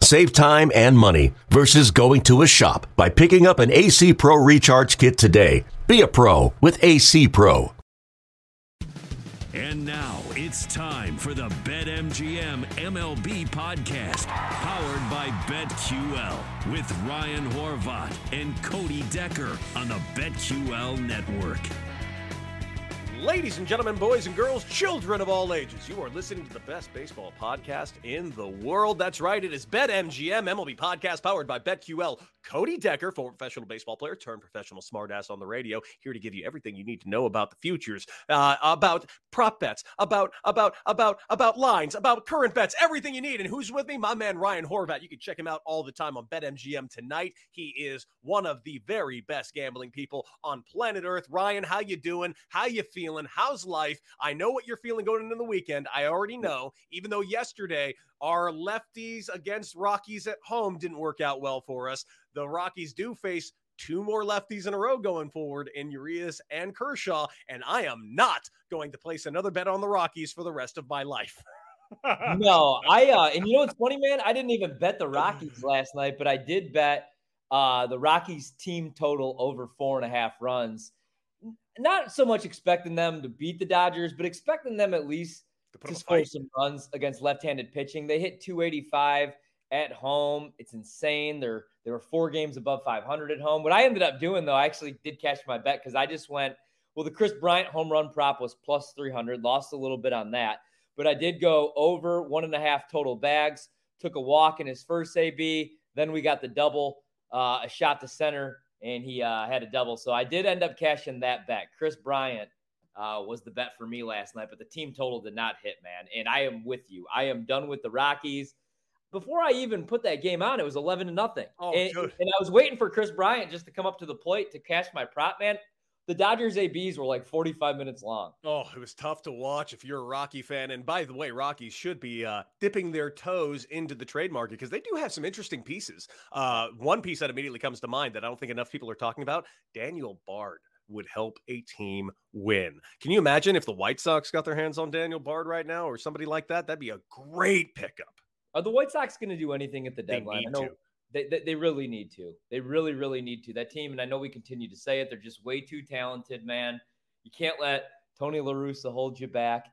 Save time and money versus going to a shop by picking up an AC Pro Recharge Kit today. Be a pro with AC Pro. And now it's time for the BetMGM MLB podcast, powered by BetQL, with Ryan Horvat and Cody Decker on the BetQL network. Ladies and gentlemen, boys and girls, children of all ages, you are listening to the best baseball podcast in the world. That's right, it is BetMGM MLB podcast powered by BetQL. Cody Decker, former professional baseball player turned professional smartass on the radio, here to give you everything you need to know about the futures, uh, about prop bets, about about about about lines, about current bets, everything you need. And who's with me? My man Ryan Horvat. You can check him out all the time on BetMGM tonight. He is one of the very best gambling people on planet Earth. Ryan, how you doing? How you feeling? How's life? I know what you're feeling going into the weekend. I already know. Even though yesterday our lefties against Rockies at home didn't work out well for us. The Rockies do face two more lefties in a row going forward in Urias and Kershaw, and I am not going to place another bet on the Rockies for the rest of my life. no, I uh, and you know what's funny, man? I didn't even bet the Rockies last night, but I did bet uh, the Rockies team total over four and a half runs. Not so much expecting them to beat the Dodgers, but expecting them at least to, to score some runs against left-handed pitching. They hit 285 at home. It's insane. They're they were four games above 500 at home. What I ended up doing though, I actually did cash my bet because I just went. Well, the Kris Bryant home run prop was plus 300. Lost a little bit on that, but I did go over one and a half total bags. Took a walk in his first AB. Then we got the double, uh, a shot to center, and he uh, had a double. So I did end up cashing that bet. Kris Bryant uh, was the bet for me last night, but the team total did not hit, man. And I am with you. I am done with the Rockies. Before I even put that game on, it was 11 to nothing. Oh, and, and, I was waiting for Kris Bryant just to come up to the plate to cash my prop, man. The Dodgers ABs were like 45 minutes long. Oh, it was tough to watch if you're a Rocky fan. And by the way, Rockies should be uh, dipping their toes into the trade market because they do have some interesting pieces. Uh, one piece that immediately comes to mind that I don't think enough people are talking about Daniel Bard would help a team win. Can you imagine if the White Sox got their hands on Daniel Bard right now or somebody like that? That'd be a great pickup. Are the White Sox going to do anything at the deadline? They need to. They, they, they, really need to. They really, really need to. That team, and I know we continue to say it, they're just way too talented, man. You can't let Tony La Russa hold you back.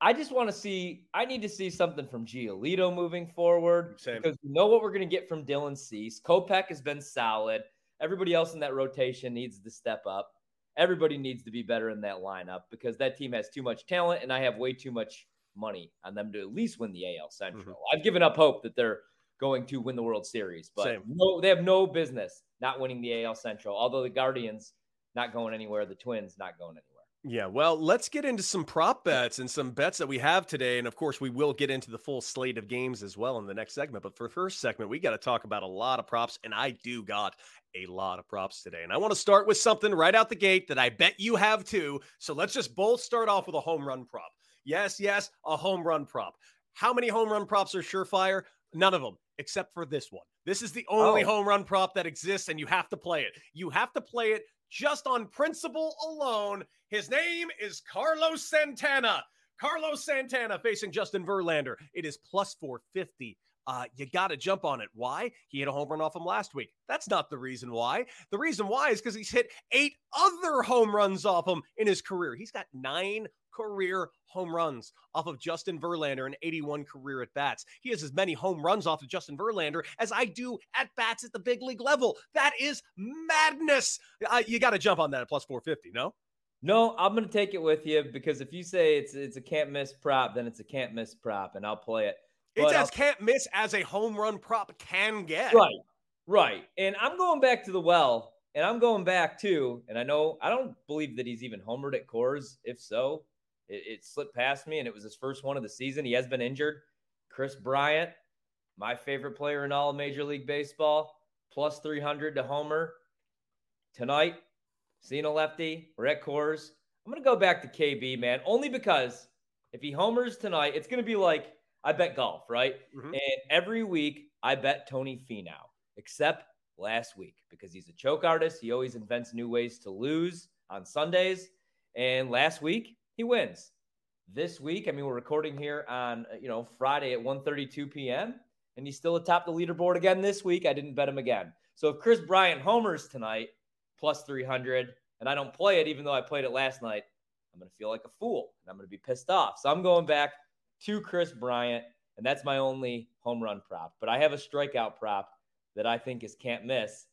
I just want to see, I need to see something from Giolito moving forward Same. because we know what we're going to get from Dylan Cease. Kopech has been solid. Everybody else in that rotation needs to step up everybody needs to be better in that lineup because that team has too much talent and I have way too much money on them to at least win the AL Central. Mm-hmm. I've given up hope that they're going to win the World Series, but no, they have no business not winning the AL Central. Although the Guardians not going anywhere, the Twins not going anywhere. Yeah, well, let's get into some prop bets and some bets that we have today. And of course, we will get into the full slate of games as well in the next segment. But for the first segment, we got to talk about a lot of props. And I do got a lot of props today. And I want to start with something right out the gate that I bet you have too. So let's just both start off with a home run prop. Yes, yes, a home run prop. How many home run props are surefire? None of them, except for this one. This is the only oh. home run prop that exists, and you have to play it. You have to play it just on principle alone. His name is Carlos Santana. Carlos Santana facing Justin Verlander. It is plus 450 uh, you got to jump on it. Why? He hit a home run off him last week. That's not the reason why. The reason why is because he's hit eight other home runs off him in his career. He's got nine career home runs off of Justin Verlander in 81 career at bats. He has as many home runs off of Justin Verlander as I do at bats at the big league level. That is madness. Uh, you got to jump on that at plus 450, no? No, I'm going to take it with you because if you say it's it's a can't miss prop, then it's a can't miss prop, and I'll play it. It's as can't miss as a home run prop can get. Right. Right. And I'm going back to the well, and I'm going back to, and I know I don't believe that he's even homered at Coors. If so, it, it slipped past me, and it was his first one of the season. He has been injured. Kris Bryant, my favorite player in all of Major League Baseball, plus 300 to homer tonight. Seeing a lefty, we're at Coors. I'm going to go back to KB, man, only because if he homers tonight, it's going to be like I bet golf, right? Mm-hmm. And every week I bet Tony Finau, except last week because he's a choke artist. He always invents new ways to lose on Sundays. And last week he wins. This week, I mean, we're recording here on you know Friday at 1:32 p.m. and he's still atop the leaderboard again this week. I didn't bet him again. So if Kris Bryant homers tonight, plus 300, and I don't play it, even though I played it last night, I'm going to feel like a fool and I'm going to be pissed off. So I'm going back to Kris Bryant, and that's my only home run prop. But I have a strikeout prop that I think is can't miss.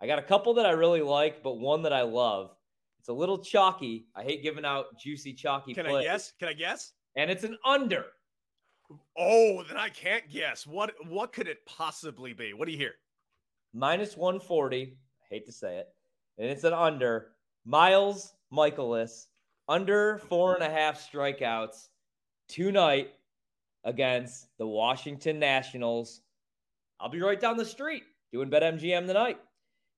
I got a couple that I really like, but one that I love. It's a little chalky. I hate giving out juicy chalky. Can plays. I guess? Can I guess? And it's an under. Oh, then I can't guess. What what could it possibly be? What do you hear? Minus 140. I hate to say it. And it's an under. Miles Mikolas, under four and a half strikeouts tonight against the Washington Nationals. I'll be right down the street doing BetMGM tonight.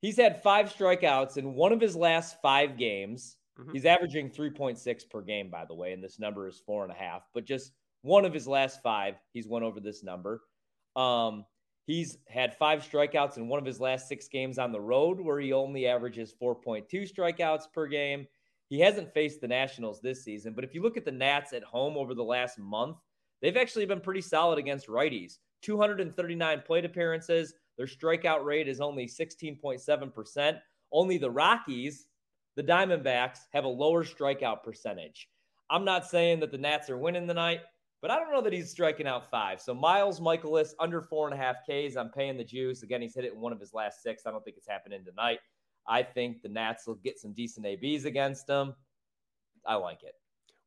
He's had five strikeouts in one of his last five games. Mm-hmm. He's averaging 3.6 per game, by the way, and this number is four and a half. But just one of his last five, he's went over this number. Um, he's had five strikeouts in one of his last six games on the road, where he only averages 4.2 strikeouts per game. He hasn't faced the Nationals this season, but if you look at the Nats at home over the last month, they've actually been pretty solid against righties. 239 plate appearances. Their strikeout rate is only 16.7%. Only the Rockies, the Diamondbacks, have a lower strikeout percentage. I'm not saying that the Nats are winning tonight, but I don't know that he's striking out five. So Miles Mikolas under four and a half Ks. I'm paying the juice. Again, he's hit it in one of his last six. I don't think it's happening tonight. I think the Nats will get some decent ABs against them. I like it.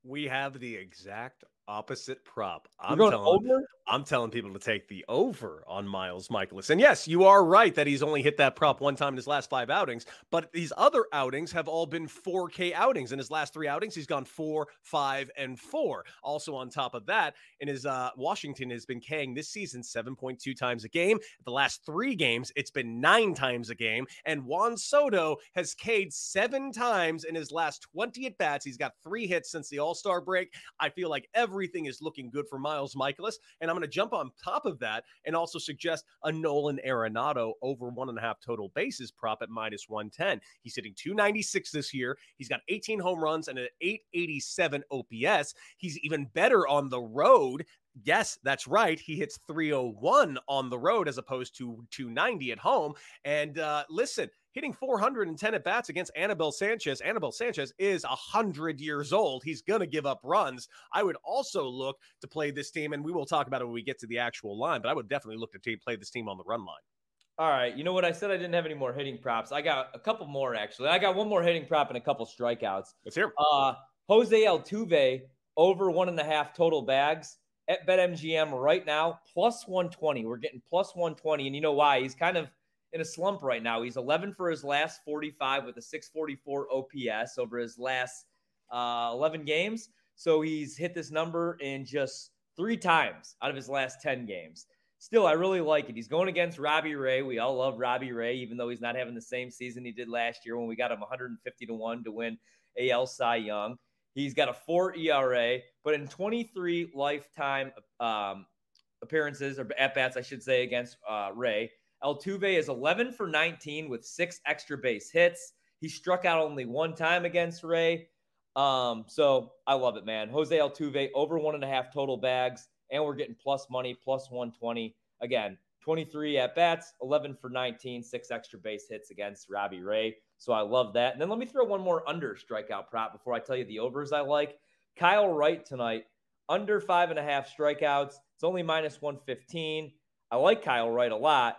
We have the exact opposite prop. I'm telling, over? I'm telling people to take the over on Miles Mikolas. And yes, you are right that he's only hit that prop one time in his last five outings, but these other outings have all been 4K outings. In his last three outings, he's gone four, five, and four. Also, on top of that, in his uh, Washington has been K'ing this season 7.2 times a game. The last three games, it's been nine times a game. And Juan Soto has K'd seven times in his last 20 at bats. He's got three hits since the All Star break. I feel like everything is looking good for Miles Mikolas. And I'm going to jump on top of that and also suggest a Nolan Arenado over one and a half total bases prop at minus 110. He's hitting 296 this year. He's got 18 home runs and an 887 OPS. He's even better on the road Yes, that's right. He hits 301 on the road as opposed to 290 at home. And uh, listen, hitting 410 at bats against Anibal Sanchez. Anibal Sanchez is 100 years old. He's going to give up runs. I would also look to play this team, and we will talk about it when we get to the actual line, but I would definitely look to play this team on the run line. All right. You know what? I said I didn't have any more hitting props. I got a couple more, actually. I got one more hitting prop and a couple strikeouts. Let's hear. Uh, Jose Altuve over one and a half total bags at BetMGM right now, plus 120. We're getting plus 120. And you know why? He's kind of in a slump right now. He's 11 for his last 45 with a 644 OPS over his last uh, 11 games. So he's hit this number in just three times out of his last 10 games. Still, I really like it. He's going against Robbie Ray. We all love Robbie Ray, even though he's not having the same season he did last year when we got him 150 to 1 to win AL Cy Young. He's got a four ERA, but in 23 lifetime um, appearances or at bats, I should say, against uh, Ray, Altuve is 11 for 19 with six extra base hits. He struck out only one time against Ray. Um, so I love it, man. Jose Altuve over one and a half total bags, and we're getting plus money, plus 120. Again, 23 at bats, 11 for 19, six extra base hits against Robbie Ray. So I love that. And then let me throw one more under strikeout prop before I tell you the overs I like. Kyle Wright tonight, under five and a half strikeouts. It's only minus 115. I like Kyle Wright a lot.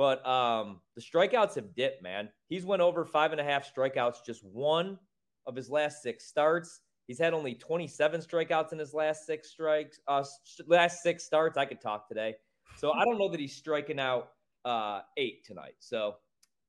But um, the strikeouts have dipped, man. He's went over five and a half strikeouts just one of his last six starts. He's had only 27 strikeouts in his last six strikes, uh, last six starts. I could talk today. So I don't know that he's striking out uh, eight tonight. So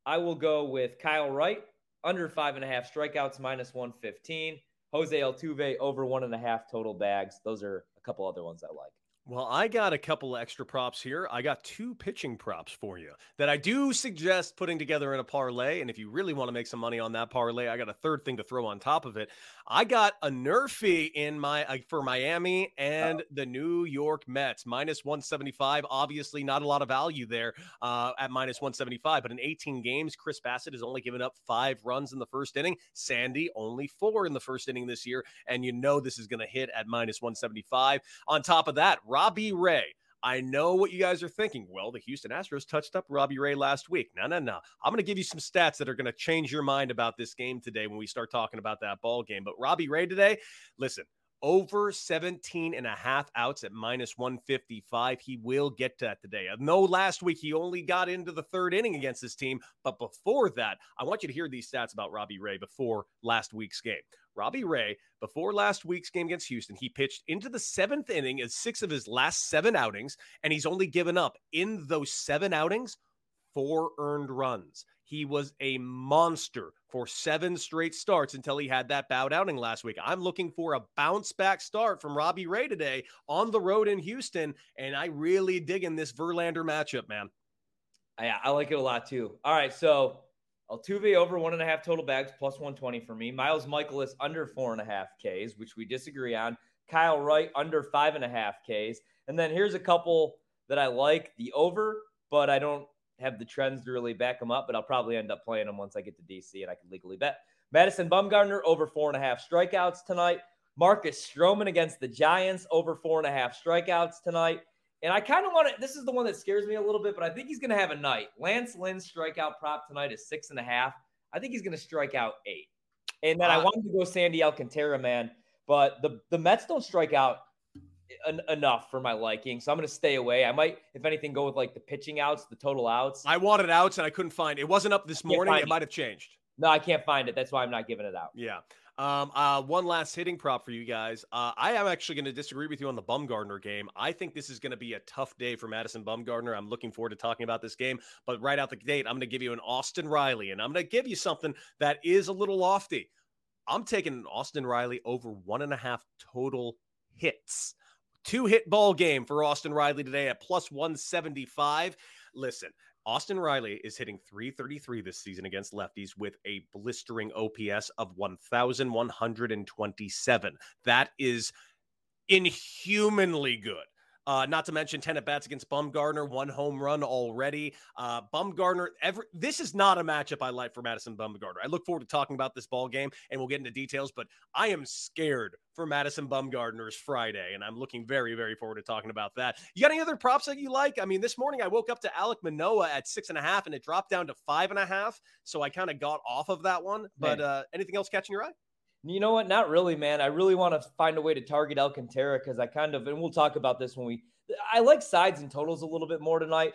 I will go with Kyle Wright under five and a half strikeouts, minus 115. Jose Altuve over one and a half total bags. Those are a couple other ones I like. Well, I got a couple extra props here. I got two pitching props for you that I do suggest putting together in a parlay. And if you really want to make some money on that parlay, I got a third thing to throw on top of it. I got a NRFI in my uh, for Miami and oh. the New York Mets minus 175. Obviously, not a lot of value there uh, at minus 175, but in 18 games, Chris Bassitt has only given up five runs in the first inning. Sandy only four in the first inning this year, and you know this is going to hit at minus 175. On top of that, Robbie Ray. I know what you guys are thinking. Well, the Houston Astros touched up Robbie Ray last week. No, no, no. I'm going to give you some stats that are going to change your mind about this game today when we start talking about that ball game. But Robbie Ray today, listen, over 17 and a half outs at minus 155. He will get to that today. Know last week he only got into the third inning against this team, but before that, I want you to hear these stats about Robbie Ray before last week's game. Robbie Ray, before last week's game against Houston, he pitched into the seventh inning in six of his last seven outings, and he's only given up in those seven outings four earned runs. He was a monster for seven straight starts until he had that bowed outing last week. I'm looking for a bounce back start from Robbie Ray today on the road in Houston, and I really dig in this Verlander matchup, man. Yeah, I like it a lot too. All right, so Altuve over one and a half total bags plus 120 for me. Miles Mikolas under four and a half Ks, which we disagree on. Kyle Wright under five and a half Ks. And then here's a couple that I like the over, but I don't have the trends to really back them up, but I'll probably end up playing them once I get to DC and I can legally bet. Madison Bumgarner over four and a half strikeouts tonight. Marcus Stroman against the Giants over four and a half strikeouts tonight. And I kind of want to, this is the one that scares me a little bit, but I think he's going to have a night. Lance Lynn's strikeout prop tonight is six and a half. I think he's going to strike out eight. And then uh, I wanted to go Sandy Alcantara, man, but the, the Mets don't strike out en- enough for my liking. So I'm going to stay away. I might, if anything, go with like the pitching outs, the total outs. I wanted outs and I couldn't find it. wasn't up this morning. It might have changed. No, I can't find it. That's why I'm not giving it out. Yeah. Um, uh, one last hitting prop for you guys. Uh, I am actually going to disagree with you on the Bumgarner game. I think this is going to be a tough day for Madison Bumgarner. I'm looking forward to talking about this game. But right out the gate, I'm going to give you an Austin Riley, and I'm going to give you something that is a little lofty. I'm taking Austin Riley over one and a half total hits. Two hit ball game for Austin Riley today at plus 175. Listen, Austin Riley is hitting 333 this season against lefties with a blistering OPS of 1,127. That is inhumanly good. Uh, not to mention 10 at bats against Bumgarner, one home run already. Uh, Bumgarner, every, this is not a matchup I like for Madison Bumgarner. I look forward to talking about this ball game and we'll get into details, but I am scared for Madison Bumgarner's Friday, and I'm looking very, very forward to talking about that. You got any other props that you like? I mean, this morning I woke up to Alek Manoah at six and a half, and it dropped down to five and a half, so I kind of got off of that one. But uh, anything else catching your eye? You know what? Not really, man. I really want to find a way to target Alcantara because I kind of, and we'll talk about this when we. I like sides and totals a little bit more tonight,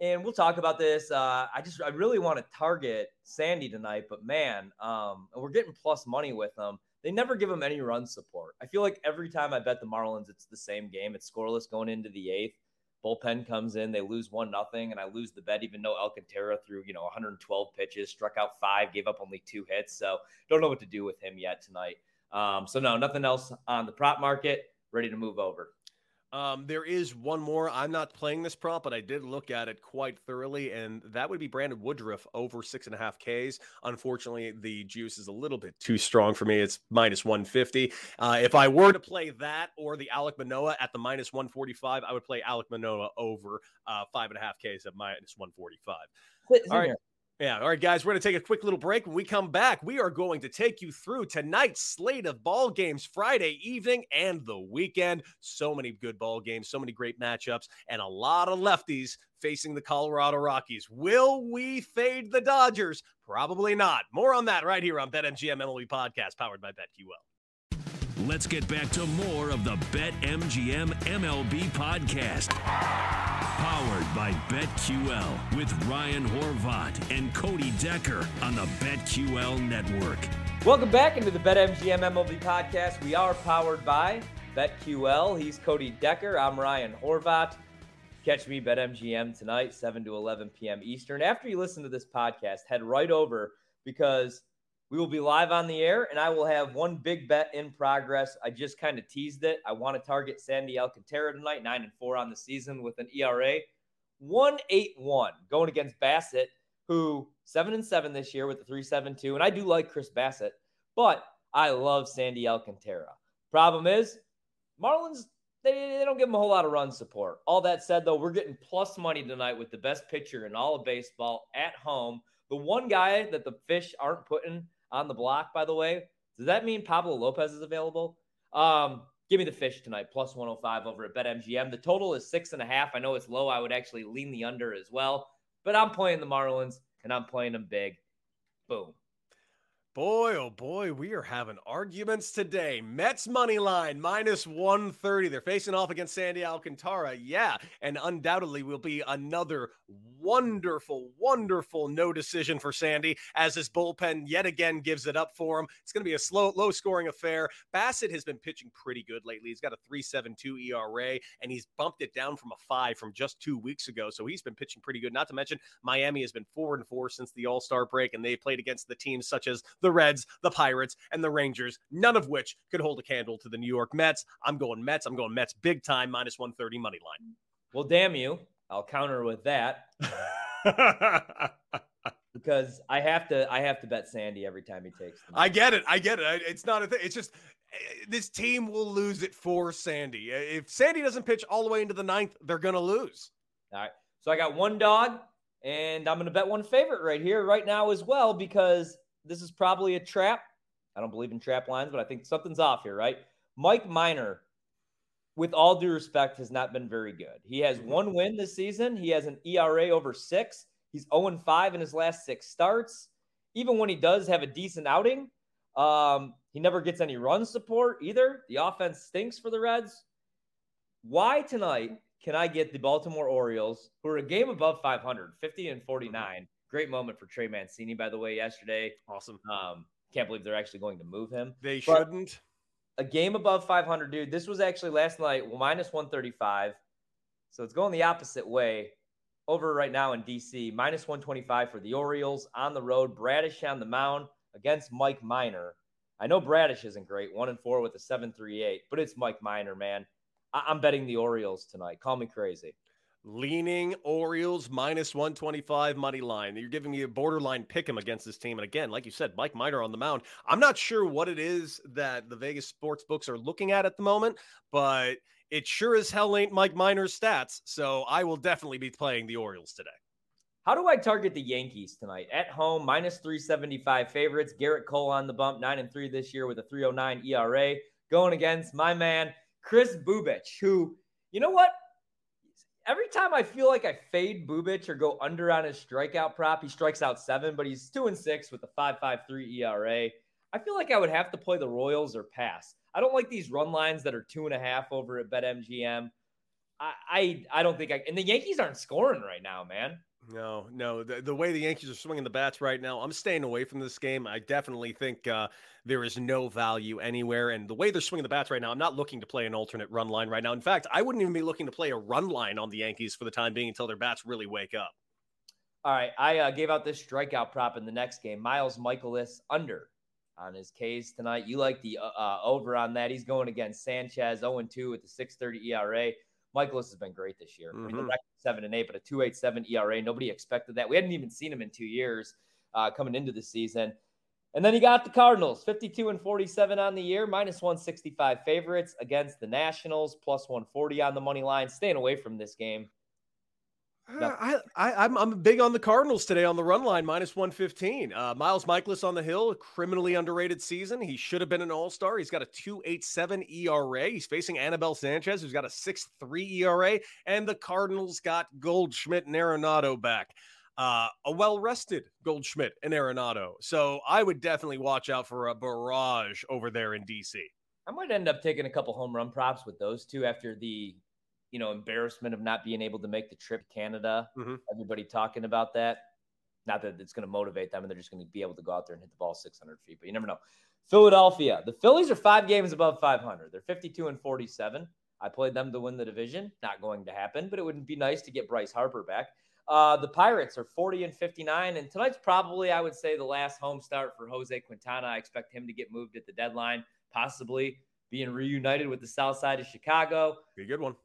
and we'll talk about this. Uh, I just, I really want to target Sandy tonight, but man, um, we're getting plus money with them. They never give them any run support. I feel like every time I bet the Marlins, it's the same game. It's scoreless going into the eighth bullpen comes in, they lose one nothing, and I lose the bet even though Alcantara threw you know 112 pitches, struck out five, gave up only two hits. So don't know what to do with him yet tonight. Um, so no, nothing else on the prop market. Ready to move over. Um, there is one more. I'm not playing this prop, but I did look at it quite thoroughly, and that would be Brandon Woodruff over six and a half Ks. Unfortunately, the juice is a little bit too strong for me. It's minus 150. Uh, if I were to play that or the Alek Manoah at the minus 145, I would play Alek Manoah over uh, five and a half Ks at minus 145. All right. Yeah. All right, guys, we're going to take a quick little break. When we come back, we are going to take you through tonight's slate of ball games Friday evening and the weekend. So many good ball games, so many great matchups, and a lot of lefties facing the Colorado Rockies. Will we fade the Dodgers? Probably not. More on that right here on BetMGM MLB Podcast, powered by BetQL. Let's get back to more of the BetMGM MLB Podcast. Powered by BetQL with Ryan Horvat and Cody Decker on the BetQL network. Welcome back into the BetMGM MLB podcast. We are powered by BetQL. He's Cody Decker. I'm Ryan Horvat. Catch me BetMGM tonight, 7 to 11 p.m. Eastern. After you listen to this podcast, head right over because We will be live on the air, and I will have one big bet in progress. I just kind of teased it. I want to target Sandy Alcantara tonight, nine and four on the season with an ERA one eight one going against Bassitt, who seven and seven this year with the three seven two. And I do like Chris Bassitt, but I love Sandy Alcantara. Problem is, Marlins they, they don't give him a whole lot of run support. All that said, though, we're getting plus money tonight with the best pitcher in all of baseball at home. The one guy that the fish aren't putting on the block, by the way, does that mean Pablo Lopez is available? Um, give me the fish tonight, plus 105 over at BetMGM. The total is six and a half. I know it's low. I would actually lean the under as well, but I'm playing the Marlins and I'm playing them big. Boom. Boy, oh boy, we are having arguments today. Mets money line minus 130. They're facing off against Sandy Alcantara. Yeah, and undoubtedly will be another wonderful, wonderful no decision for Sandy as his bullpen yet again gives it up for him. It's going to be a slow, low scoring affair. Bassitt has been pitching pretty good lately. He's got a 3.72 ERA and he's bumped it down from a five from just two weeks ago. So he's been pitching pretty good. Not to mention, Miami has been four and four since the All Star break, and they played against the teams such as the Reds, the Pirates, and the Rangers, none of which could hold a candle to the New York Mets. I'm going Mets. I'm going Mets big time, minus 130 money line. Well, damn you. I'll counter with that. because I have to I have to bet Sandy every time he takes them. I get it. I get it. It's not a thing. It's just eh, this team will lose it for Sandy. If Sandy doesn't pitch all the way into the ninth, they're going to lose. All right. So I got one dog, and I'm going to bet one favorite right here, right now as well, because this is probably a trap. I don't believe in trap lines, but I think something's off here, right? Mike Minor, with all due respect, has not been very good. He has mm-hmm. one win this season. He has an ERA over six. He's 0 5 in his last six starts. Even when he does have a decent outing, um, he never gets any run support either. The offense stinks for the Reds. Why tonight can I get the Baltimore Orioles, who are a game above 500, 50 and 49, Great moment for Trey Mancini, by the way, yesterday. Awesome. Um, can't believe they're actually going to move him. They but shouldn't. A game above 500, dude. This was actually last night, well, minus 135. So it's going the opposite way. Over right now in DC, minus 125 for the Orioles on the road. Bradish on the mound against Mike Minor. I know Bradish isn't great, one and four with a 7.38, but it's Mike Minor, man. I- I'm betting the Orioles tonight. Call me crazy leaning Orioles minus 125 money line. You're giving me a borderline pick him against this team. And again, like you said, Mike Minor on the mound. I'm not sure what it is that the Vegas sports books are looking at at the moment, but it sure as hell ain't Mike Minor's stats. So I will definitely be playing the Orioles today. How do I target the Yankees tonight? At home, minus 375 favorites. Gerrit Cole on the bump, 9 and 3 this year with a 309 ERA. Going against my man, Kris Bubic, who, you know what? Every time I feel like I fade Bubic or go under on his strikeout prop, he strikes out seven, but he's two and six with a five five three ERA. I feel like I would have to play the Royals or pass. I don't like these run lines that are two and a half over at BetMGM. I I, I don't think I and the Yankees aren't scoring right now, man. No, no. The, the way the Yankees are swinging the bats right now, I'm staying away from this game. I definitely think uh, there is no value anywhere. And the way they're swinging the bats right now, I'm not looking to play an alternate run line right now. In fact, I wouldn't even be looking to play a run line on the Yankees for the time being until their bats really wake up. All right. I uh, gave out this strikeout prop in the next game. Miles Mikolas under on his K's tonight. You like the uh, uh over on that. He's going against Sanchez 0 2 with the 630 ERA. Mikolas has been great this year. Mm-hmm. I mean, seven and eight, but a two eight seven ERA. Nobody expected that. We hadn't even seen him in two years uh, coming into the season. And then you got the Cardinals, 52 and 47 on the year, minus 165 favorites against the Nationals, plus 140 on the money line. Staying away from this game. I, I, I'm, I'm big on the Cardinals today on the run line, minus 115. Uh, Miles Mikolas on the hill, criminally underrated season. He should have been an all star. He's got a 287 ERA. He's facing Anibal Sanchez, who's got a 6.3 ERA. And the Cardinals got Goldschmidt and Arenado back. Uh, a well rested Goldschmidt and Arenado. So I would definitely watch out for a barrage over there in DC. I might end up taking a couple home run props with those two after the you know, embarrassment of not being able to make the trip to Canada. Mm-hmm. Everybody talking about that. Not that it's going to motivate them and they're just going to be able to go out there and hit the ball 600 feet, but you never know. Philadelphia, the Phillies are five games above 500. They're 52 and 47. I played them to win the division. Not going to happen, but it would be nice to get Bryce Harper back. Uh, the Pirates are 40 and 59, and tonight's probably, I would say, the last home start for Jose Quintana. I expect him to get moved at the deadline, possibly being reunited with the South Side of Chicago. Be a good one.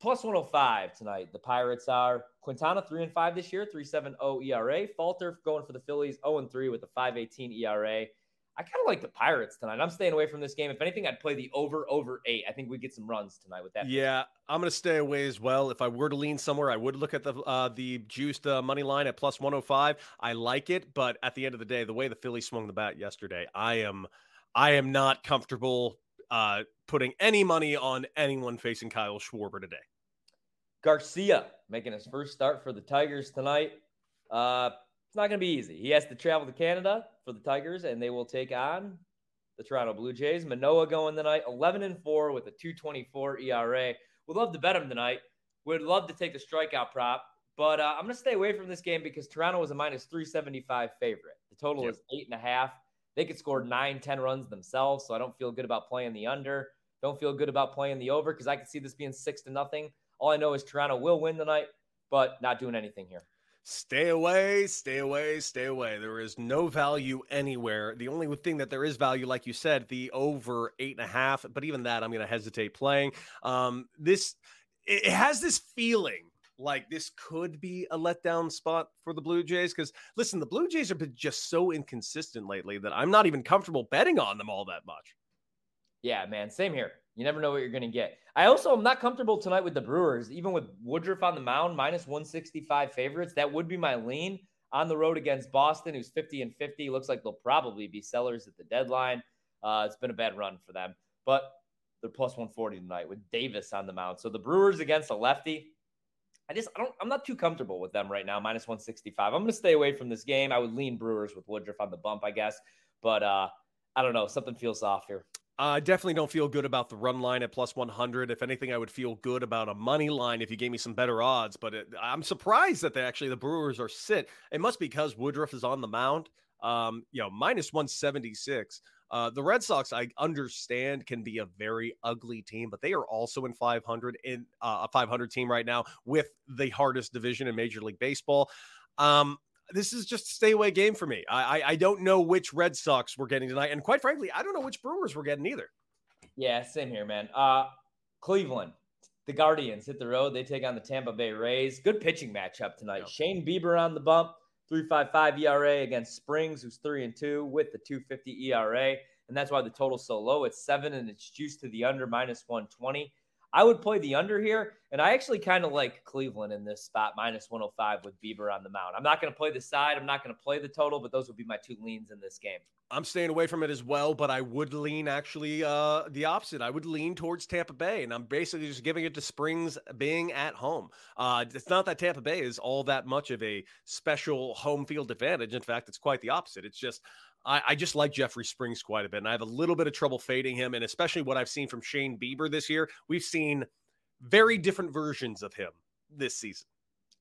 Plus 105 tonight. The Pirates are Quintana 3 and 5 this year, 3.70 ERA. Falter going for the Phillies 0 and 3 with a 5.18 ERA. I kind of like the Pirates tonight. I'm staying away from this game. If anything, I'd play the over over eight. I think we get some runs tonight with that. Yeah, I'm going to stay away as well. If I were to lean somewhere, I would look at the uh, the juiced uh, money line at plus 105. I like it, but at the end of the day, the way the Phillies swung the bat yesterday, I am I am not comfortable uh, putting any money on anyone facing Kyle Schwarber today. Garcia making his first start for the Tigers tonight. Uh, it's not going to be easy. He has to travel to Canada for the Tigers, and they will take on the Toronto Blue Jays. Manoah going tonight, 11 and 4 with a 224 ERA. We'd love to bet him tonight. We'd love to take the strikeout prop, but uh, I'm going to stay away from this game because Toronto was a minus 375 favorite. The total yep. is eight and a half. They could score nine, 10 runs themselves, so I don't feel good about playing the under. Don't feel good about playing the over because I could see this being six to nothing. All I know is Toronto will win tonight, but not doing anything here. Stay away, stay away, stay away. There is no value anywhere. The only thing that there is value, like you said, the over eight and a half. But even that, I'm going to hesitate playing. Um, this it has this feeling like this could be a letdown spot for the Blue Jays. Because listen, the Blue Jays have been just so inconsistent lately that I'm not even comfortable betting on them all that much. Yeah, man, same here. You never know what you're going to get. I also am not comfortable tonight with the Brewers, even with Woodruff on the mound, minus 165 favorites. That would be my lean on the road against Boston, who's 50 and 50. Looks like they'll probably be sellers at the deadline. Uh, it's been a bad run for them, but they're plus 140 tonight with Davis on the mound. So the Brewers against a lefty. I just I don't I'm not too comfortable with them right now, minus 165. I'm gonna stay away from this game. I would lean Brewers with Woodruff on the bump, I guess. But uh I don't know, something feels off here. I definitely don't feel good about the run line at plus 100. If anything, I would feel good about a money line if you gave me some better odds. But it, I'm surprised that they actually the Brewers are sit. It must be because Woodruff is on the mound. Um, you know, minus 176. Uh, the Red Sox, I understand, can be a very ugly team, but they are also in 500 in uh, a 500 team right now with the hardest division in Major League Baseball. Um, this is just a stay away game for me. I, I, I don't know which Red Sox we're getting tonight, and quite frankly, I don't know which Brewers we're getting either. Yeah, same here, man. Uh, Cleveland, the Guardians hit the road. They take on the Tampa Bay Rays. Good pitching matchup tonight. Yep. Shane Bieber on the bump, three five five ERA against Springs, who's three and two with the two fifty ERA, and that's why the total's so low. It's seven, and it's juiced to the under minus one twenty. I would play the under here, and I actually kind of like Cleveland in this spot, minus 105 with Bieber on the mound. I'm not going to play the side, I'm not going to play the total, but those would be my two leans in this game. I'm staying away from it as well, but I would lean actually uh, the opposite. I would lean towards Tampa Bay, and I'm basically just giving it to Springs being at home. Uh, it's not that Tampa Bay is all that much of a special home field advantage. In fact, it's quite the opposite. It's just I, I, just like Jeffrey Springs quite a bit, and I have a little bit of trouble fading him. And especially what I've seen from Shane Bieber this year, we've seen very different versions of him this season.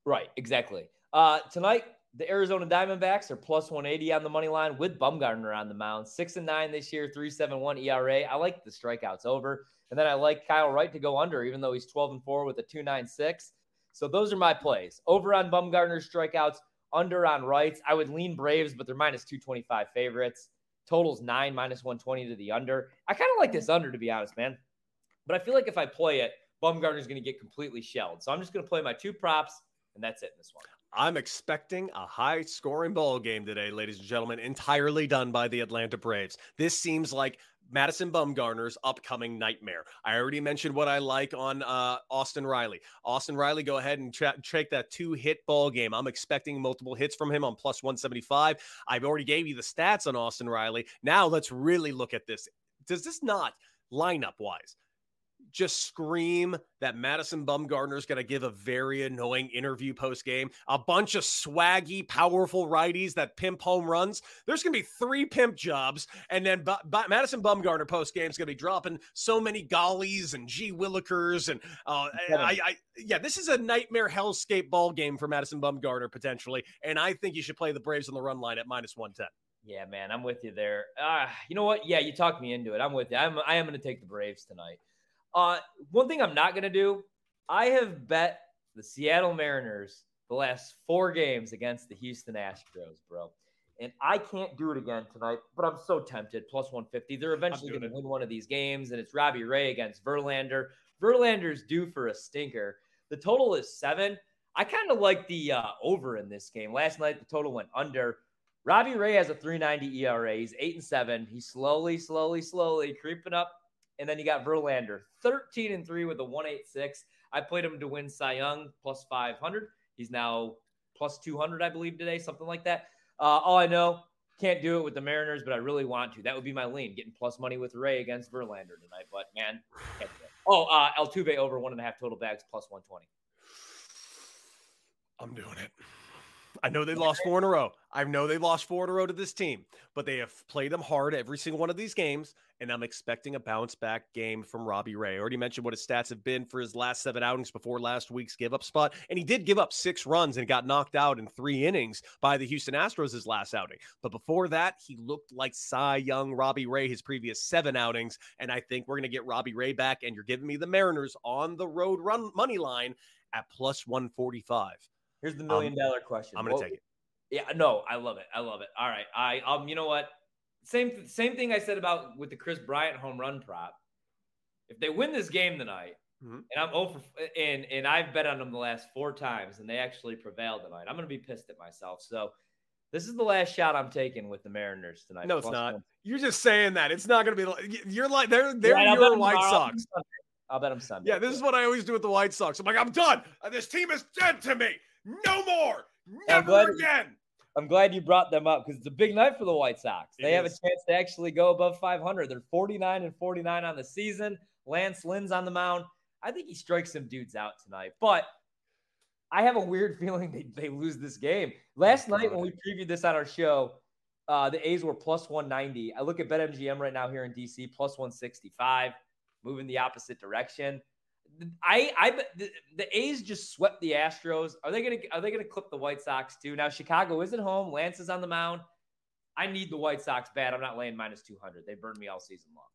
Right, exactly. Uh, tonight, the Arizona Diamondbacks are plus 180 on the money line with Bumgarner on the mound. Six and nine this year, 371 ERA. I like the strikeouts over. And then I like Kyle Wright to go under, even though he's 12 and 4 with a 296. So those are my plays. Over on Bumgarner's strikeouts, under on rights. I would lean Braves, but they're minus 225 favorites. Totals nine, minus 120 to the under. I kind of like this under, to be honest, man. But I feel like if I play it, Bumgarner's going to get completely shelled. So I'm just going to play my two props, and that's it in this one. I'm expecting a high scoring ball game today, ladies and gentlemen, entirely done by the Atlanta Braves. This seems like Madison Bumgarner's upcoming nightmare. I already mentioned what I like on uh, Austin Riley. Austin Riley, go ahead and tra- that two hit ball game. I'm expecting multiple hits from him on plus 175. I've already gave you the stats on Austin Riley. Now let's really look at this. Does this not lineup wise? Just scream that Madison Bumgarner is going to give a very annoying interview post game. A bunch of swaggy, powerful righties that pimp home runs. There's going to be three pimp jobs, and then B- B- Madison Bumgarner post game is going to be dropping so many gollies and G Willikers and uh, I, I, yeah, this is a nightmare hellscape ball game for Madison Bumgarner potentially, and I think you should play the Braves on the run line at minus one ten. Yeah, man, I'm with you there. Uh, you know what? Yeah, you talked me into it. I'm with you. I'm I am going to take the Braves tonight. Uh, one thing I'm not going to do, I have bet the Seattle Mariners the last four games against the Houston Astros, bro. And I can't do it again tonight, but I'm so tempted. Plus 150. They're eventually going to win one of these games, and it's Robbie Ray against Verlander. Verlander's due for a stinker. The total is seven. I kind of like the uh, over in this game. Last night, the total went under. Robbie Ray has a 390 ERA. He's eight and seven. He's slowly, slowly, slowly creeping up. And then you got Verlander, 13 and three with a 186. I played him to win Cy Young plus 500. He's now plus 200, I believe, today, something like that. Uh, all I know, can't do it with the Mariners, but I really want to. That would be my lean, getting plus money with Ray against Verlander tonight. But man, oh, uh, Altuve over one and a half total bags plus 120. I'm doing it. I know they lost four in a row. I know they lost four in a row to this team, but they have played them hard every single one of these games. And I'm expecting a bounce back game from Robbie Ray. I already mentioned what his stats have been for his last seven outings before last week's give up spot. And he did give up six runs and got knocked out in three innings by the Houston Astros his last outing. But before that, he looked like Cy Young Robbie Ray his previous seven outings. And I think we're going to get Robbie Ray back. And you're giving me the Mariners on the road run money line at plus 145. Here's the million um, dollar question. I'm going to take it. Yeah, no, I love it. I love it. All right. I um, you know what? Same same thing I said about with the Kris Bryant home run prop. If they win this game tonight, mm-hmm. and I'm over and and I've bet on them the last four times, and they actually prevailed tonight, I'm gonna be pissed at myself. So this is the last shot I'm taking with the Mariners tonight. No, it's not. One. You're just saying that. It's not gonna be. You're like they're they're yeah, your White Sox. I'll bet them Sunday. Yeah, this is what I always do with the White Sox. I'm like, I'm done. This team is dead to me. No more. Never again. I'm glad you brought them up because it's a big night for the White Sox. They have a chance to actually go above 500. They're 49 and 49 on the season. Lance Lynn's on the mound. I think he strikes some dudes out tonight, but I have a weird feeling they, they lose this game. Last night when we previewed this on our show, uh, the A's were plus 190. I look at BetMGM right now here in DC, plus 165, moving the opposite direction. I I the, the A's just swept the Astros. Are they gonna are they gonna clip the White Sox too? Now Chicago is at home. Lance is on the mound. I need the White Sox bad. I'm not laying minus 200. They burned me all season long.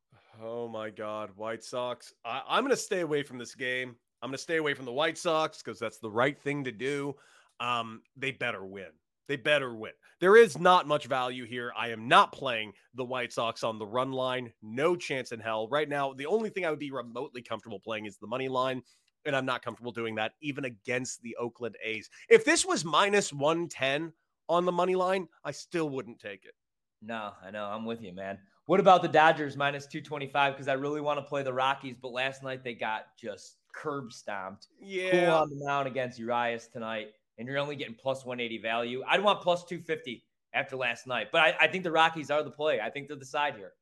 Oh my God, White Sox! I, I'm gonna stay away from this game. I'm gonna stay away from the White Sox because that's the right thing to do. Um, they better win. They better win. There is not much value here. I am not playing the White Sox on the run line. No chance in hell. Right now, the only thing I would be remotely comfortable playing is the money line. And I'm not comfortable doing that even against the Oakland A's. If this was minus 110 on the money line, I still wouldn't take it. No, I know. I'm with you, man. What about the Dodgers minus 225? Because I really want to play the Rockies, but last night they got just curb stomped. Yeah. Kuhl on the mound against Urias tonight and you're only getting plus 180 value. I'd want plus 250 after last night, but I, I think the Rockies are the play. I think they're the side here.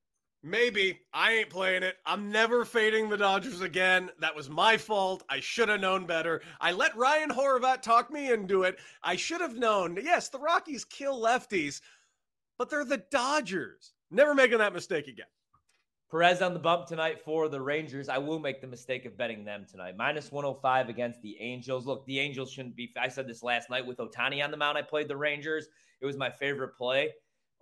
Maybe. I ain't playing it. I'm never fading the Dodgers again. That was my fault. I should have known better. I let Ryan Horvat talk me into it. I should have known. Yes, the Rockies kill lefties, but they're the Dodgers. Never making that mistake again. Perez on the bump tonight for the Rangers. I will make the mistake of betting them tonight. Minus 105 against the Angels. Look, the Angels shouldn't be. I said this last night with Ohtani on the mound. I played the Rangers. It was my favorite play.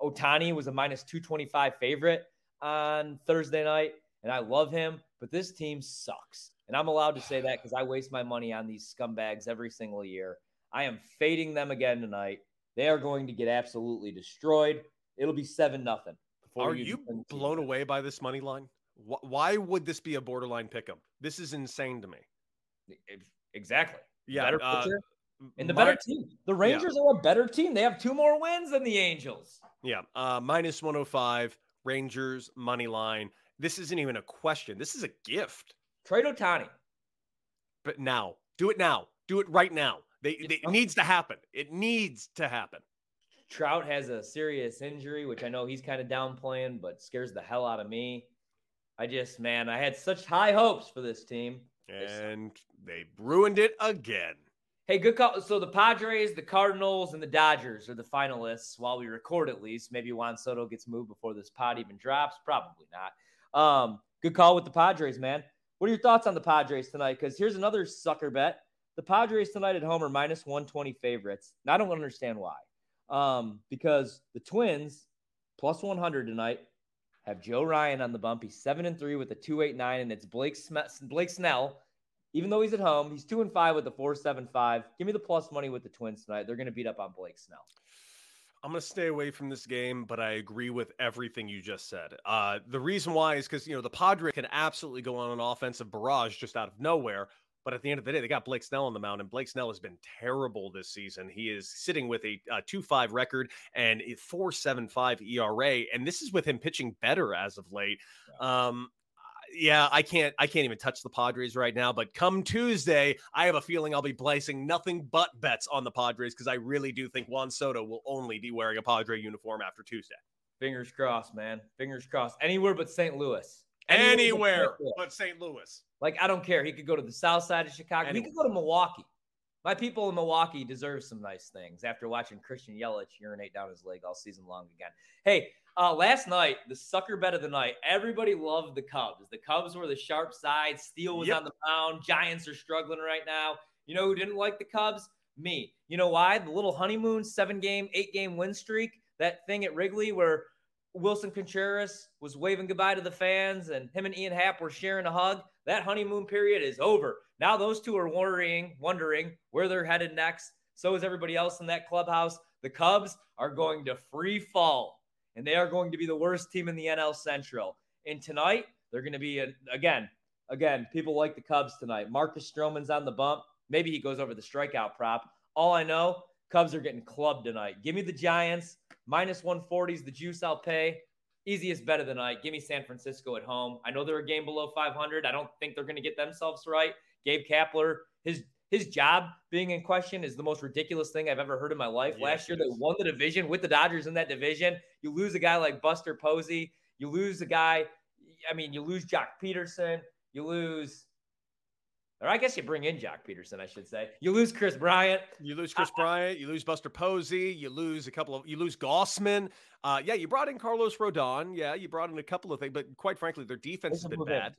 Ohtani was a minus 225 favorite on Thursday night, and I love him, but this team sucks. And I'm allowed to say that because I waste my money on these scumbags every single year. I am fading them again tonight. They are going to get absolutely destroyed. It'll be 7 nothing. Are you, you blown away by this money line? Why would this be a borderline pickup? This is insane to me. Exactly. Yeah. Better uh, and the my, better team. The Rangers yeah. are a better team. They have two more wins than the Angels. Yeah. Uh, minus 105, Rangers, money line. This isn't even a question. This is a gift. Trade Ohtani. But now, do it now. Do it right now. They, they, it needs to happen. It needs to happen. Trout has a serious injury, which I know he's kind of downplaying, but scares the hell out of me. I just, man, I had such high hopes for this team. And they ruined it again. Hey, good call. So the Padres, the Cardinals, and the Dodgers are the finalists while we record at least. Maybe Juan Soto gets moved before this pod even drops. Probably not. Um, good call with the Padres, man. What are your thoughts on the Padres tonight? Because here's another sucker bet. The Padres tonight at home are minus 120 favorites. And I don't understand why um, because the Twins plus 100 tonight have Joe Ryan on the bump. He's seven and three with a 289, and it's Blake Sm- Blake Snell. even though he's at home. He's two and five with the four seven five. Give me the plus money with the Twins tonight. They're going to beat up on Blake Snell. I'm going to stay away from this game, but I agree with everything you just said. Uh, the reason why is because, you know, the Padres can absolutely go on an offensive barrage just out of nowhere. But at the end of the day, they got Blake Snell on the mound, and Blake Snell has been terrible this season. He is sitting with a, a 2 5 record and a 4.75 ERA. And this is with him pitching better as of late. Um, yeah, I can't I can't even touch the Padres right now, but come Tuesday, I have a feeling I'll be placing nothing but bets on the Padres because I really do think Juan Soto will only be wearing a Padre uniform after Tuesday. Fingers crossed, man. Fingers crossed. Anywhere but St. Louis. Anywhere, but St. Louis. Like I don't care. He could go to the south side of Chicago. Anywhere. He could go to Milwaukee. My people in Milwaukee deserve some nice things after watching Christian Yelich urinate down his leg all season long again. Hey, uh, last night, the sucker bet of the night, everybody loved the Cubs. The Cubs were the sharp side. Steele was yep. on the mound. Giants are struggling right now. You know who didn't like the Cubs? Me. You know why? The little honeymoon seven game, eight game win streak, that thing at Wrigley where Willson Contreras was waving goodbye to the fans and him and Ian Happ were sharing a hug. That honeymoon period is over. Now those two are worrying, wondering where they're headed next. So is everybody else in that clubhouse. The Cubs are going to free fall and they are going to be the worst team in the NL Central. And tonight, they're going to be, again, again, people like the Cubs tonight. Marcus Stroman's on the bump. Maybe he goes over the strikeout prop. All I know, Cubs are getting clubbed tonight. Give me the Giants. Minus 140 is the juice I'll pay. Easiest bet of the night. Give me San Francisco at home. I know they're a game below 500. I don't think they're going to get themselves right. Gabe Kapler, his his job being in question is the most ridiculous thing I've ever heard in my life. Yes, Last year, they won the division with the Dodgers in that division. You lose a guy like Buster Posey. You lose a guy. I mean, you lose Joc Pederson. You lose, or I guess you bring in Joc Pederson, I should say. You lose Kris Bryant. You lose Kris Bryant. You lose Buster Posey. You lose a couple of. You lose Gausman. Uh, yeah, you brought in Carlos Rodon. Yeah, you brought in a couple of things, but quite frankly, their defense has been bad.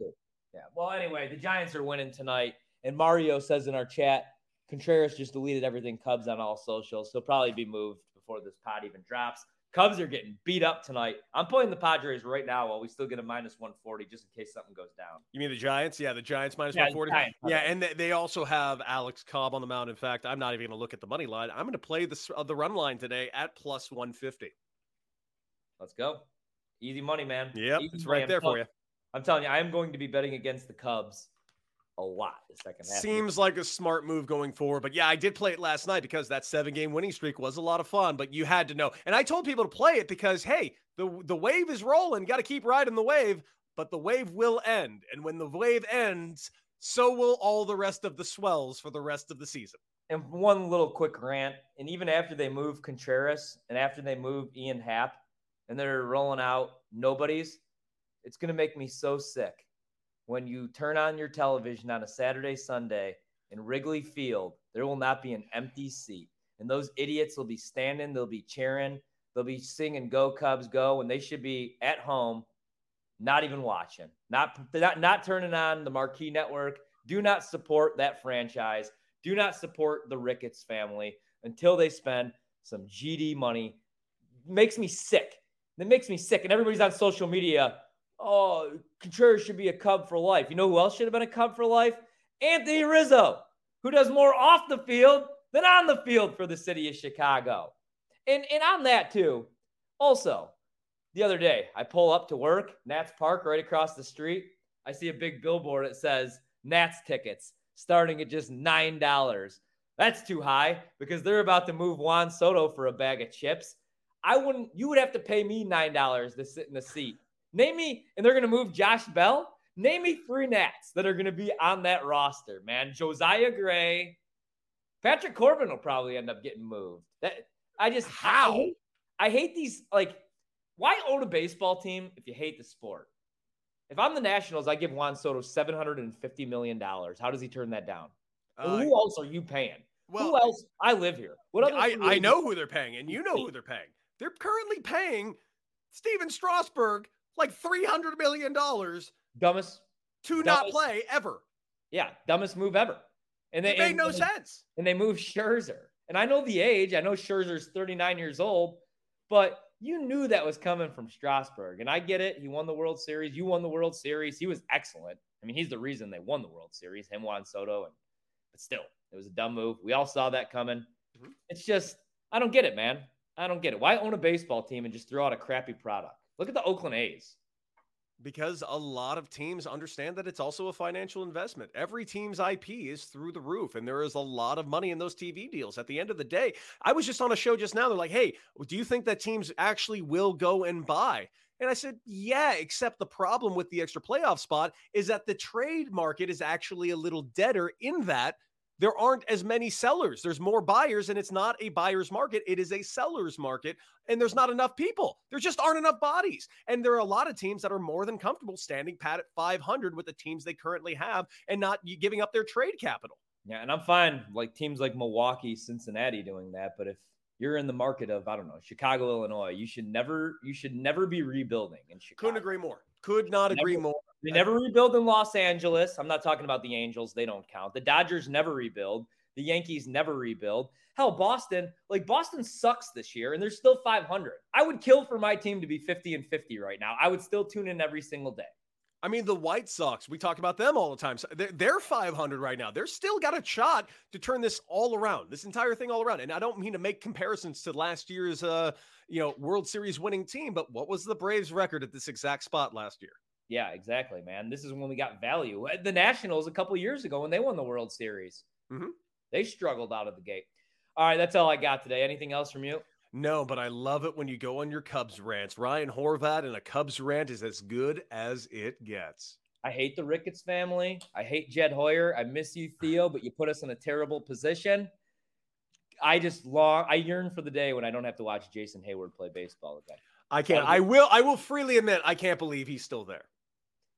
Yeah. Well, anyway, the Giants are winning tonight. And Mario says in our chat, Contreras just deleted everything Cubs on all socials. He'll probably be moved before this pod even drops. Cubs are getting beat up tonight. I'm playing the Padres right now while we still get a minus 140 just in case something goes down. You mean the Giants? Yeah, the Giants minus yeah, 140. Giants. Yeah, and they also have Alex Cobb on the mound. In fact, I'm not even going to look at the money line. I'm going to play the, uh, the run line today at plus 150. Let's go. Easy money, man. Yep, Easy it's right there for you. I'm telling you, I am going to be betting against the Cubs a lot the second half. Seems like a smart move going forward. But yeah, I did play it last night because that seven game winning streak was a lot of fun. But you had to know. And I told people to play it because hey, the the wave is rolling. Got to keep riding the wave. But the wave will end. And when the wave ends, so will all the rest of the swells for the rest of the season. And one little quick rant. And even after they move Contreras and after they move Ian Happ and they're rolling out nobodies, it's going to make me so sick when you turn on your television on a Saturday, Sunday in Wrigley Field, there will not be an empty seat. And those idiots will be standing, they'll be cheering, they'll be singing Go Cubs Go, and they should be at home, not even watching, not, not, not turning on the marquee network. Do not support that franchise. Do not support the Ricketts family until they spend some GD money. Makes me sick. That makes me sick. And everybody's on social media oh, Contreras should be a Cub for life. You know who else should have been a Cub for life? Anthony Rizzo, who does more off the field than on the field for the city of Chicago. And, and on that, too, also, the other day, I pull up to work, Nats Park right across the street. I see a big billboard that says Nats tickets starting at just $9. That's too high because they're about to move Juan Soto for a bag of chips. I wouldn't, you would have to pay me $9 to sit in the seat Name me, and they're going to move Josh Bell. Name me three Nats that are going to be on that roster, man. Josiah Gray, Patrick Corbin will probably end up getting moved. That I just how I hate, I hate these like why own a baseball team if you hate the sport? If I'm the Nationals, I give Juan Soto seven hundred and fifty million dollars. How does he turn that down? Uh, who else are you paying? Well, who else? I live here. What other? I, I know who they're paying, and you know who they're paying. They're currently paying Stephen Strasburg like three hundred million dollars. Dumbest to dumbest, not play ever. Yeah, dumbest move ever. And they it made and, no sense. And they moved Scherzer. And I know the age. I know Scherzer's 39 years old, but you knew that was coming from Strasburg. And I get it. He won the World Series. You won the World Series. He was excellent. I mean, he's the reason they won the World Series, him, Juan Soto. And, but still, it was a dumb move. We all saw that coming. Mm-hmm. It's just, I don't get it, man. I don't get it. Why own a baseball team and just throw out a crappy product? Look at the Oakland A's. Because a lot of teams understand that it's also a financial investment. Every team's IP is through the roof, and there is a lot of money in those TV deals. At the end of the day, I was just on a show just now. They're like, hey, do you think that teams actually will go and buy? And I said, yeah, except the problem with the extra playoff spot is that the trade market is actually a little deader in that there aren't as many sellers. There's more buyers, and it's not a buyer's market. It is a seller's market, and there's not enough people. There just aren't enough bodies. And there are a lot of teams that are more than comfortable standing pat at 500 with the teams they currently have and not giving up their trade capital. Yeah, and I'm fine, like teams like Milwaukee, Cincinnati doing that. But if you're in the market of I don't know Chicago, Illinois. You should never you should never be rebuilding in Chicago. Couldn't agree more. Could not never, agree more. They never rebuild in Los Angeles. I'm not talking about the Angels; they don't count. The Dodgers never rebuild. The Yankees never rebuild. Hell, Boston, like Boston sucks this year, and they're still 500. I would kill for my team to be 50 and 50 right now. I would still tune in every single day. I mean, the White Sox, we talk about them all the time. So they're, they're 500 right now. They're still got a shot to turn this all around, this entire thing all around. And I don't mean to make comparisons to last year's, uh, you know, World Series winning team, but what was the Braves record at this exact spot last year? Yeah, exactly, man. This is when we got value. Uh, the Nationals a couple years ago when they won the World Series, mm-hmm. they struggled out of the gate. All right, that's all I got today. Anything else from you? No, but I love it when you go on your Cubs rants. Ryan Horvat and a Cubs rant is as good as it gets. I hate the Ricketts family. I hate Jed Hoyer. I miss you, Theo, but you put us in a terrible position. I just long I yearn for the day when I don't have to watch Jason Heyward play baseball again. I can't. I will. I will freely admit I can't believe he's still there.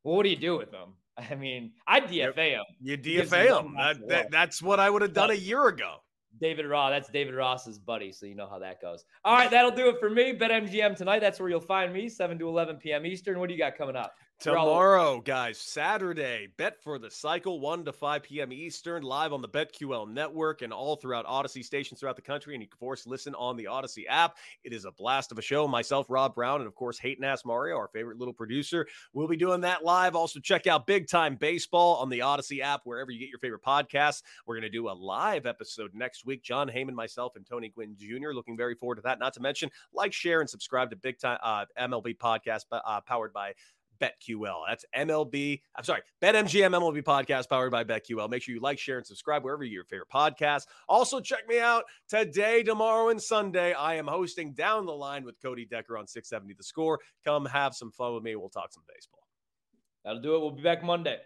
Well, what do you do with them? I mean, I'd DFA them. You DFA. That, that, that's what I would have done a year ago. David Ross. That's David Ross's buddy, so you know how that goes. All right, that'll do it for me. BetMGM tonight. That's where you'll find me, 7 to 11 p.m. Eastern. What do you got coming up? Tomorrow, guys, Saturday, bet for the cycle, 1 to 5 p.m. Eastern, live on the BetQL network and all throughout Audacy stations throughout the country. And you can, of course, listen on the Audacy app. It is a blast of a show. Myself, Rob Brown, and of course, Hayton Ass Mario, our favorite little producer. We'll be doing that live. Also, check out Big Time Baseball on the Audacy app, wherever you get your favorite podcasts. We're going to do a live episode next week. Jon Heyman, myself, and Tony Gwynn Jr. Looking very forward to that. Not to mention, like, share, and subscribe to Big Time uh, MLB podcast uh, powered by BetQL. That's MLB. I'm sorry, BetMGM MLB podcast powered by BetQL. Make sure you like, share, and subscribe wherever you your favorite podcast. Also, check me out today, tomorrow, and Sunday. I am hosting Down the Line with Cody Decker on 670 The Score. Come have some fun with me. We'll talk some baseball. That'll do it. We'll be back Monday.